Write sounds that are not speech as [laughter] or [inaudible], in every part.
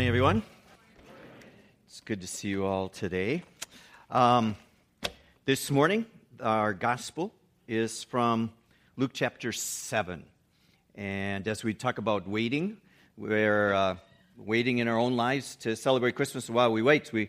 morning, everyone. It's good to see you all today. Um, this morning, our gospel is from Luke chapter 7. And as we talk about waiting, we're uh, waiting in our own lives to celebrate Christmas while we wait. We,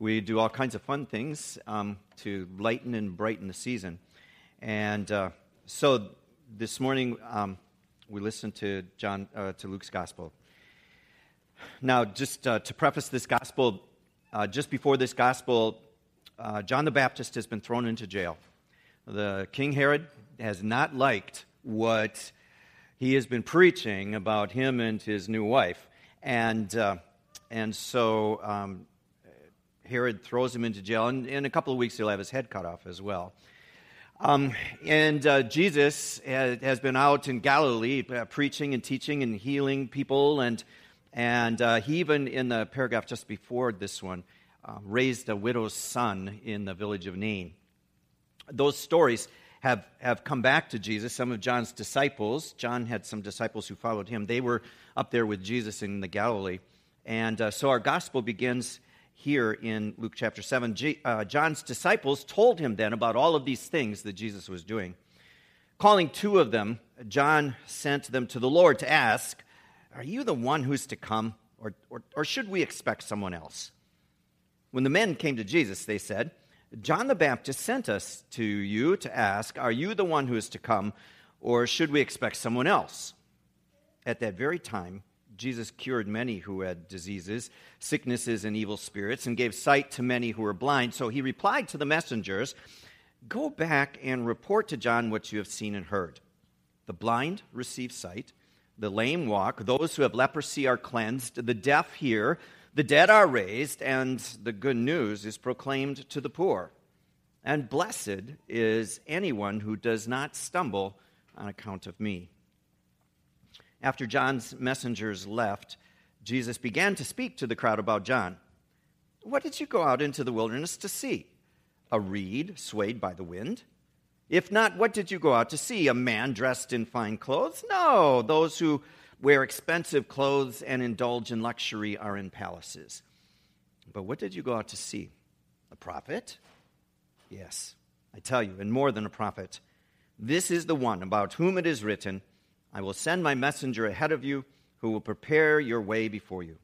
we do all kinds of fun things um, to lighten and brighten the season. And uh, so this morning, um, we listened to, John, uh, to Luke's gospel. Now, just uh, to preface this gospel, uh, just before this gospel, uh, John the Baptist has been thrown into jail. The King Herod has not liked what he has been preaching about him and his new wife. And, uh, and so um, Herod throws him into jail, and in a couple of weeks, he'll have his head cut off as well. Um, and uh, Jesus has, has, been out in Galilee uh, preaching and teaching and healing people and and uh, he even, in the paragraph just before this one, uh, raised a widow's son in the village of Nain. Those stories have, have come back to Jesus. Some of John's disciples, John had some disciples who followed him, they were up there with Jesus in the Galilee. And uh, so our gospel begins here in Luke chapter 7. G- uh, John's disciples told him then about all of these things that Jesus was doing. Calling two of them, John sent them to the Lord to ask, are you the one who's to come, or, or, or should we expect someone else? When the men came to Jesus, they said, John the Baptist sent us to you to ask, Are you the one who is to come, or should we expect someone else? At that very time, Jesus cured many who had diseases, sicknesses, and evil spirits, and gave sight to many who were blind. So he replied to the messengers Go back and report to John what you have seen and heard. The blind receive sight the lame walk, those who have leprosy are cleansed, the deaf hear, the dead are raised, and the good news is proclaimed to the poor. And blessed is anyone who does not stumble on account of me. After John's messengers left, Jesus began to speak to the crowd about John. What did you go out into the wilderness to see? A reed swayed by the wind? If not, what did you go out to see? A man dressed in fine clothes? No, those who wear expensive clothes and indulge in luxury are in palaces. But what did you go out to see? A prophet? Yes, I tell you, and more than a prophet. This is the one about whom it is written, I will send my messenger ahead of you who will prepare your way before you.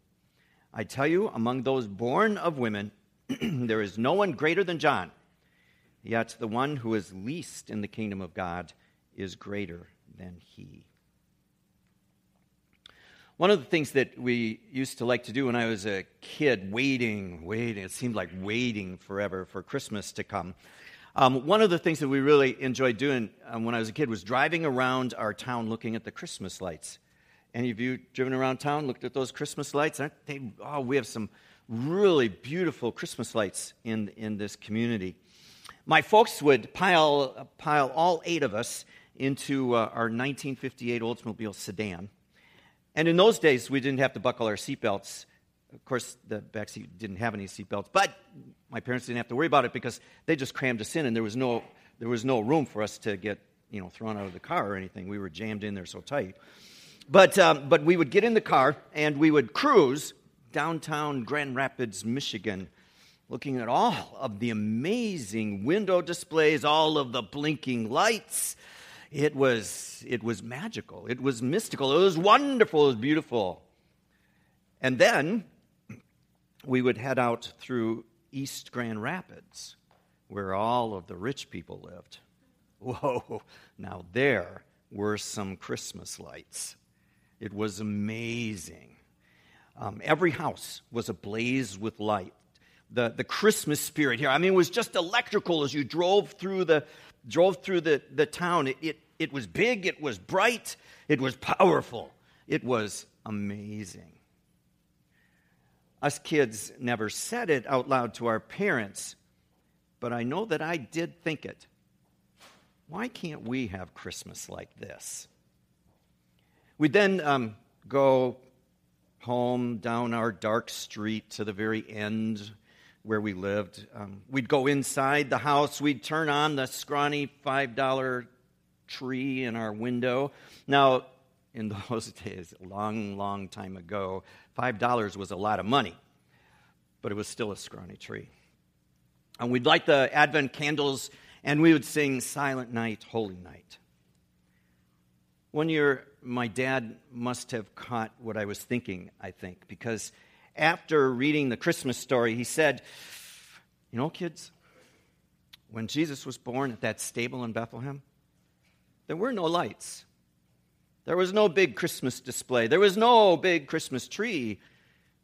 I tell you, among those born of women, [clears throat] there is no one greater than John. Yet the one who is least in the kingdom of God is greater than he. One of the things that we used to like to do when I was a kid, waiting, waiting, it seemed like waiting forever for Christmas to come. Um, one of the things that we really enjoyed doing um, when I was a kid was driving around our town looking at the Christmas lights. Any of you driven around town, looked at those Christmas lights? Aren't they, oh, we have some really beautiful Christmas lights in, in this community my folks would pile, pile all eight of us into uh, our 1958 Oldsmobile sedan. And in those days, we didn't have to buckle our seatbelts. Of course, the back seat didn't have any seatbelts, but my parents didn't have to worry about it because they just crammed us in, and there was no, there was no room for us to get you know, thrown out of the car or anything. We were jammed in there so tight. But, um, but we would get in the car and we would cruise downtown Grand Rapids, Michigan looking at all of the amazing window displays, all of the blinking lights. It was, it was magical. It was mystical. It was wonderful. It was beautiful. And then we would head out through East Grand Rapids, where all of the rich people lived. [laughs] Whoa, now there were some Christmas lights. It was amazing. Um, every house was ablaze with light the, the Christmas spirit here. I mean, it was just electrical as you drove through the, drove through the, the town. It, it, it was big, it was bright, it was powerful, it was amazing. Us kids never said it out loud to our parents, but I know that I did think it. Why can't we have Christmas like this? We'd then um, go home down our dark street to the very end where we lived. Um, we'd go inside the house, we'd turn on the scrawny $5 tree in our window. Now, in [laughs] those days, a long, long time ago, $5 was a lot of money, but it was still a scrawny tree. And we'd light the Advent candles and we would sing Silent Night, Holy Night. One year, my dad must have caught what I was thinking, I think, because after reading the Christmas story, he said, You know, kids, when Jesus was born at that stable in Bethlehem, there were no lights. There was no big Christmas display. There was no big Christmas tree.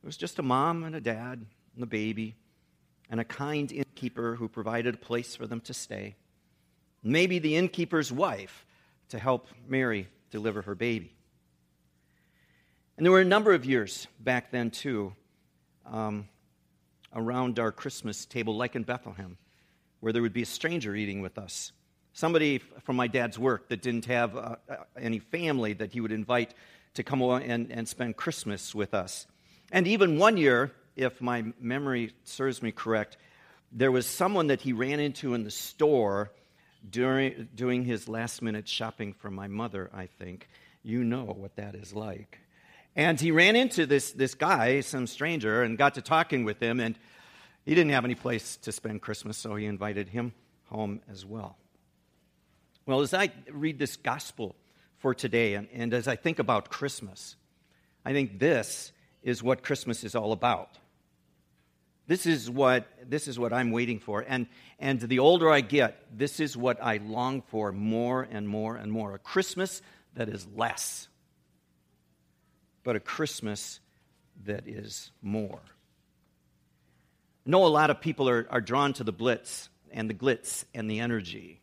It was just a mom and a dad and a baby and a kind innkeeper who provided a place for them to stay. Maybe the innkeeper's wife to help Mary deliver her baby. And there were a number of years back then, too, um, around our Christmas table, like in Bethlehem, where there would be a stranger eating with us. Somebody from my dad's work that didn't have uh, uh any family that he would invite to come and, and spend Christmas with us. And even one year, if my memory serves me correct, there was someone that he ran into in the store during doing his last minute shopping for my mother, I think. You know what that is like. And he ran into this, this guy, some stranger, and got to talking with him, and he didn't have any place to spend Christmas, so he invited him home as well. Well, as I read this gospel for today, and, and as I think about Christmas, I think this is what Christmas is all about. This is what, this is what I'm waiting for. And, and the older I get, this is what I long for more and more and more. A Christmas that is less, but a Christmas that is more. I know a lot of people are, are drawn to the blitz and the glitz and the energy.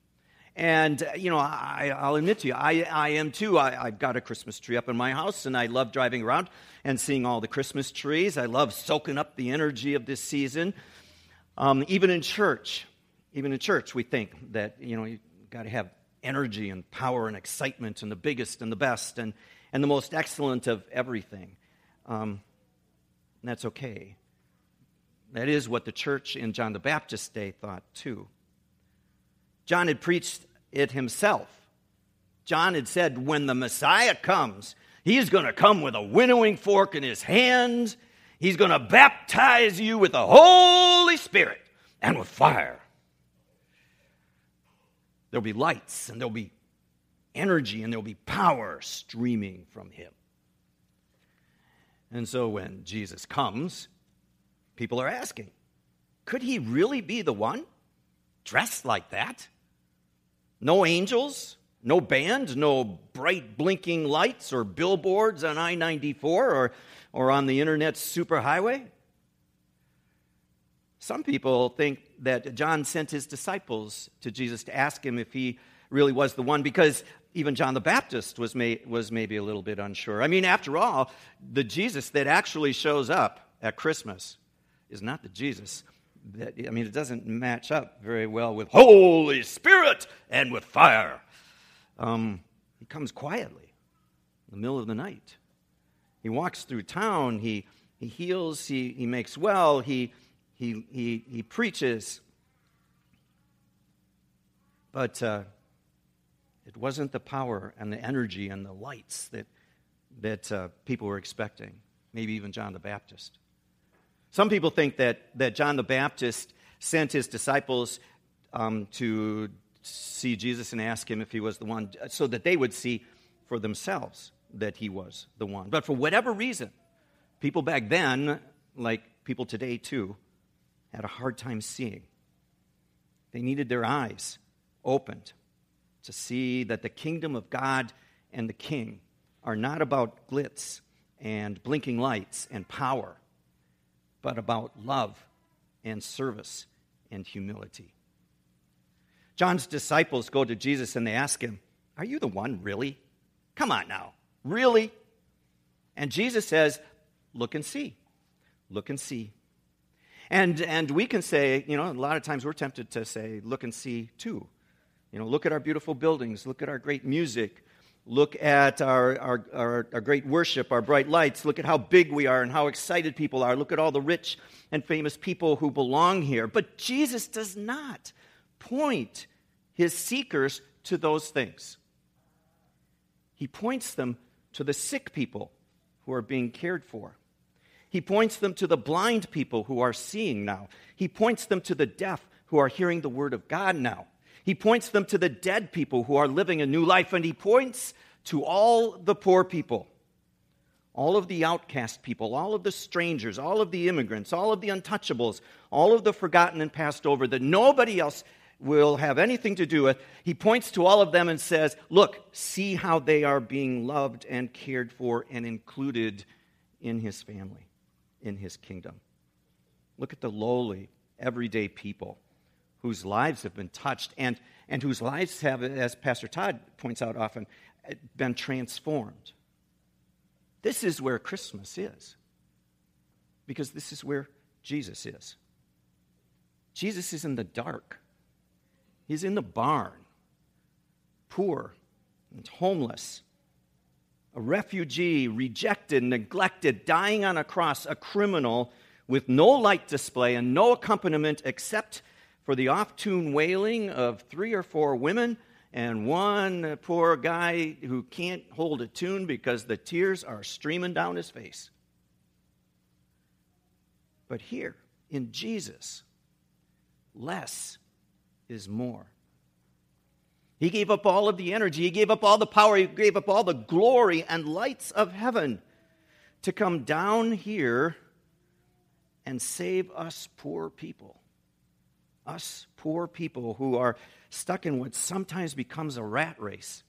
And, you know, I, will admit to you, I, I am too. I, have got a Christmas tree up in my house, and I love driving around and seeing all the Christmas trees. I love soaking up the energy of this season. Um, even in church, even in church, we think that, you know, you've got to have energy and power and excitement and the biggest and the best and, and the most excellent of everything. Um, that's okay. That is what the church in John the Baptist's day thought too. John had preached it himself. John had said, when the Messiah comes, he's going to come with a winnowing fork in his hand. He's going to baptize you with the Holy Spirit and with fire. There'll be lights and there'll be energy and there'll be power streaming from him. And so when Jesus comes, people are asking, could he really be the one dressed like that? No angels, no band, no bright blinking lights or billboards on I 94 or, or on the internet's superhighway. Some people think that John sent his disciples to Jesus to ask him if he really was the one because even John the Baptist was, may, was maybe a little bit unsure. I mean, after all, the Jesus that actually shows up at Christmas is not the Jesus that, I mean, it doesn't match up very well with Holy Spirit and with fire. Um, he comes quietly in the middle of the night. He walks through town. He, he heals. He, he makes well. He, he, he, he preaches. But uh, it wasn't the power and the energy and the lights that, that uh, people were expecting, maybe even John the Baptist. Some people think that, that John the Baptist sent his disciples um, to see Jesus and ask him if he was the one, so that they would see for themselves that he was the one. But for whatever reason, people back then, like people today too, had a hard time seeing. They needed their eyes opened to see that the kingdom of God and the king are not about glitz and blinking lights and power but about love and service and humility. John's disciples go to Jesus and they ask him, Are you the one, really? Come on now, really? And Jesus says, Look and see. Look and see. And, and we can say, you know, a lot of times we're tempted to say, Look and see too. You know, look at our beautiful buildings, look at our great music, Look at our, our, our, our, great worship, our bright lights. Look at how big we are and how excited people are. Look at all the rich and famous people who belong here. But Jesus does not point his seekers to those things, he points them to the sick people who are being cared for. He points them to the blind people who are seeing now. He points them to the deaf who are hearing the word of God now. He points them to the dead people who are living a new life, and he points to all the poor people, all of the outcast people, all of the strangers, all of the immigrants, all of the untouchables, all of the forgotten and passed over that nobody else will have anything to do with. He points to all of them and says, Look, see how they are being loved and cared for and included in his family, in his kingdom. Look at the lowly, everyday people whose lives have been touched and, and whose lives have, as Pastor Todd points out often, eh, been transformed. This is where Christmas is, because this is where Jesus is. Jesus is in the dark. He's in the barn, poor and homeless, a refugee, rejected, neglected, dying on a cross, a criminal with no light display and no accompaniment except for the off tune wailing of three or four women and one poor guy who can't hold a tune because the tears are streaming down his face. But here, in Jesus, less is more. He gave up all of the energy, he gave up all the power, he gave up all the glory and lights of heaven to come down here and save us poor people. Us poor people who are stuck in what sometimes becomes a rat race.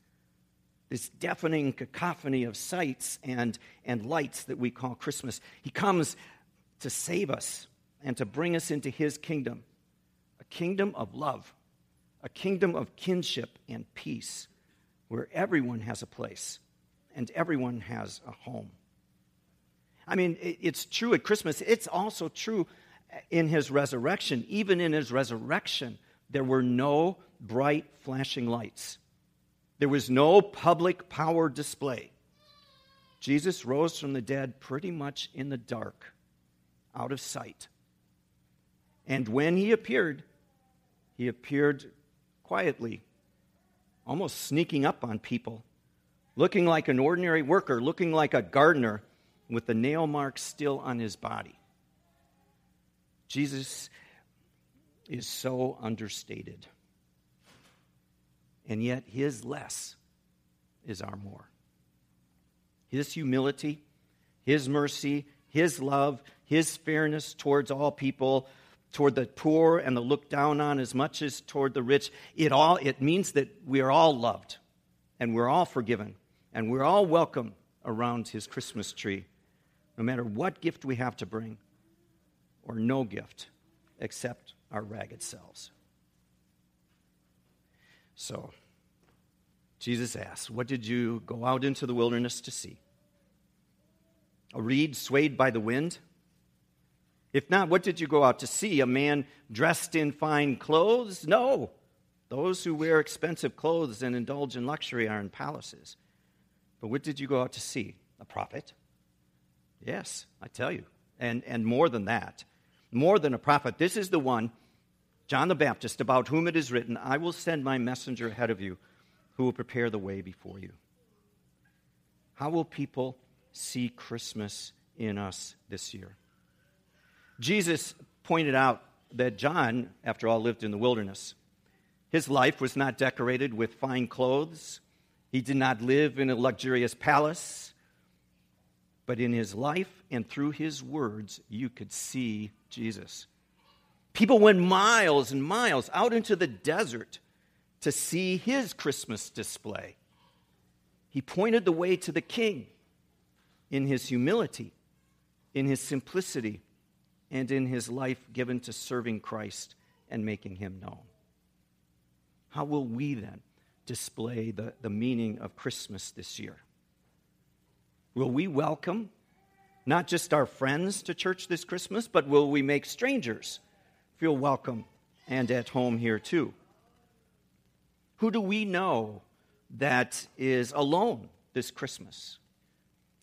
This deafening cacophony of sights and, and lights that we call Christmas. He comes to save us and to bring us into his kingdom a kingdom of love, a kingdom of kinship and peace, where everyone has a place and everyone has a home. I mean, it's true at Christmas, it's also true in his resurrection. Even in his resurrection, there were no bright flashing lights, there was no public power display. Jesus rose from the dead pretty much in the dark, out of sight. And when he appeared, he appeared quietly, almost sneaking up on people, looking like an ordinary worker, looking like a gardener with the nail marks still on his body. Jesus is so understated. And yet, his less is our more. His humility, his mercy, his love, his fairness towards all people toward the poor and the looked down on as much as toward the rich. It all it means that we are all loved and we're all forgiven and we're all welcome around his Christmas tree, no matter what gift we have to bring or no gift except our ragged selves. So, Jesus asks, What did you go out into the wilderness to see? A reed swayed by the wind? If not, what did you go out to see? A man dressed in fine clothes? No. Those who wear expensive clothes and indulge in luxury are in palaces. But what did you go out to see? A prophet? Yes, I tell you. And, and more than that, more than a prophet. This is the one, John the Baptist, about whom it is written, I will send my messenger ahead of you who will prepare the way before you. How will people see Christmas in us this year? Jesus pointed out that John, after all, lived in the wilderness. His life was not decorated with fine clothes. He did not live in a luxurious palace. But in his life and through his words, you could see Jesus. People went miles and miles out into the desert to see his Christmas display. He pointed the way to the king in his humility, in his simplicity, and in his life given to serving Christ and making him known. How will we then display the, the meaning of Christmas this year? Will we welcome not just our friends to church this Christmas, but will we make strangers feel welcome and at home here too? Who do we know that is alone this Christmas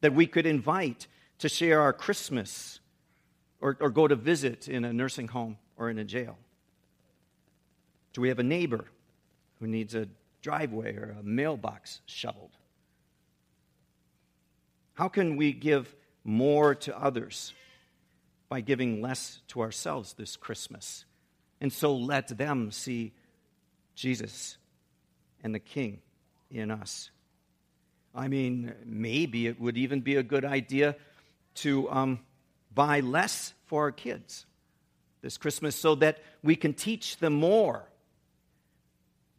that we could invite to share our Christmas or, or go to visit in a nursing home or in a jail? Do we have a neighbor who needs a driveway or a mailbox shoveled? How can we give more to others by giving less to ourselves this Christmas? And so let them see Jesus and the King in us. I mean, maybe it would even be a good idea to um, buy less for our kids this Christmas so that we can teach them more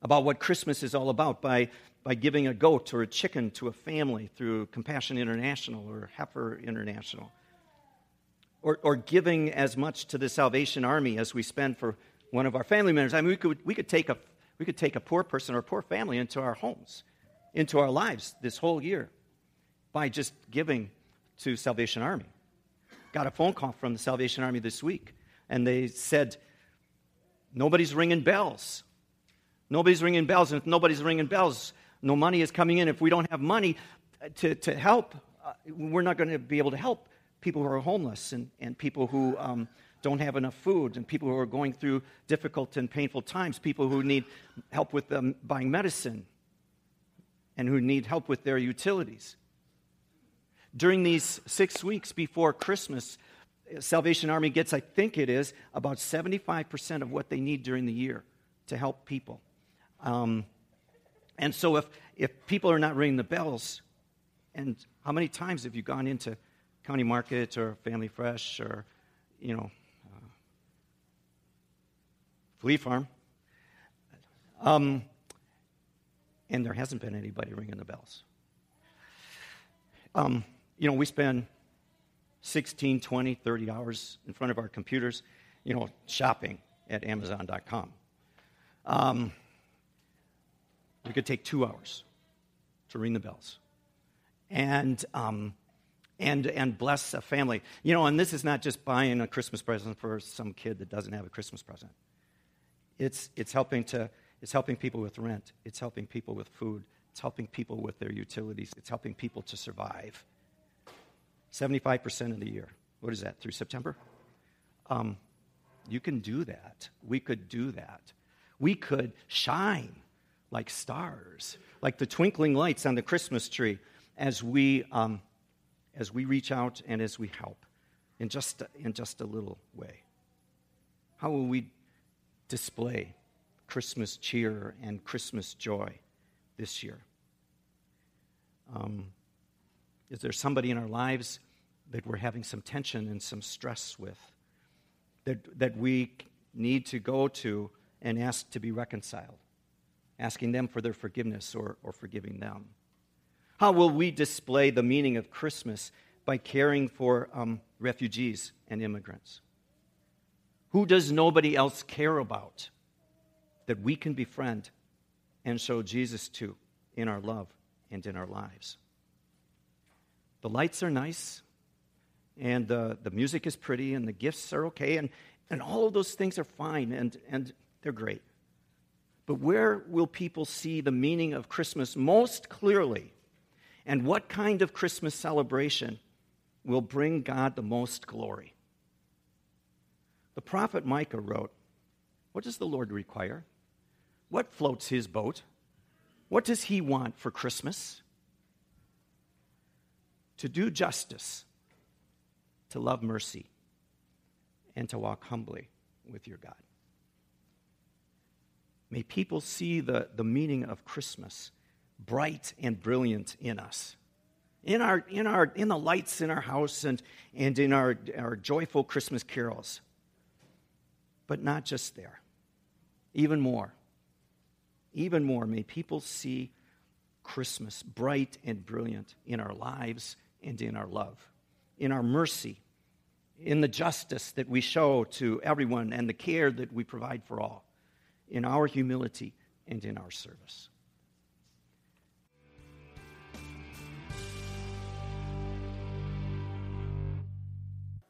about what Christmas is all about by, by giving a goat or a chicken to a family through Compassion International or Heifer International. Or, or giving as much to the Salvation Army as we spend for one of our family members. I mean, we could, we could, take, a, we could take a poor person or a poor family into our homes, into our lives this whole year by just giving to Salvation Army. Got a phone call from the Salvation Army this week, and they said, Nobody's ringing bells. Nobody's ringing bells, and if nobody's ringing bells, no money is coming in. If we don't have money to, to help, uh, we're not going to be able to help people who are homeless and, and people who um, don't have enough food and people who are going through difficult and painful times, people who need help with um, buying medicine and who need help with their utilities. During these six weeks before Christmas, Salvation Army gets, I think it is, about 75% of what they need during the year to help people. Um, and so if, if people are not ringing the bells, and how many times have you gone into County Market or Family Fresh or, you know, uh, Fleet Farm? Um, and there hasn't been anybody ringing the bells. Um, you know, we spend 16, 20, 30 hours in front of our computers, you know, shopping at Amazon.com. Um, we could take two hours to ring the bells and, um, and, and bless a family. You know, and this is not just buying a Christmas present for some kid that doesn't have a Christmas present. It's, it's, helping to, it's helping people with rent, it's helping people with food, it's helping people with their utilities, it's helping people to survive. 75% of the year. What is that, through September? Um, you can do that. We could do that. We could shine like stars, like the twinkling lights on the Christmas tree as we, um, as we reach out and as we help in just, in just a little way. How will we display Christmas cheer and Christmas joy this year? Um, is there somebody in our lives that we're having some tension and some stress with that, that we need to go to and ask to be reconciled? Asking them for their forgiveness or, or forgiving them? How will we display the meaning of Christmas by caring for um, refugees and immigrants? Who does nobody else care about that we can befriend and show Jesus to in our love and in our lives? The lights are nice, and the, the music is pretty, and the gifts are okay, and, and all of those things are fine, and, and they're great. But where will people see the meaning of Christmas most clearly? And what kind of Christmas celebration will bring God the most glory? The prophet Micah wrote, What does the Lord require? What floats his boat? What does he want for Christmas? To do justice, to love mercy, and to walk humbly with your God. May people see the, the meaning of Christmas bright and brilliant in us. In, our, in, our, in the lights in our house and, and in our, our joyful Christmas carols. But not just there. Even more. Even more, may people see Christmas bright and brilliant in our lives and in our love, in our mercy, in the justice that we show to everyone and the care that we provide for all in our humility and in our service.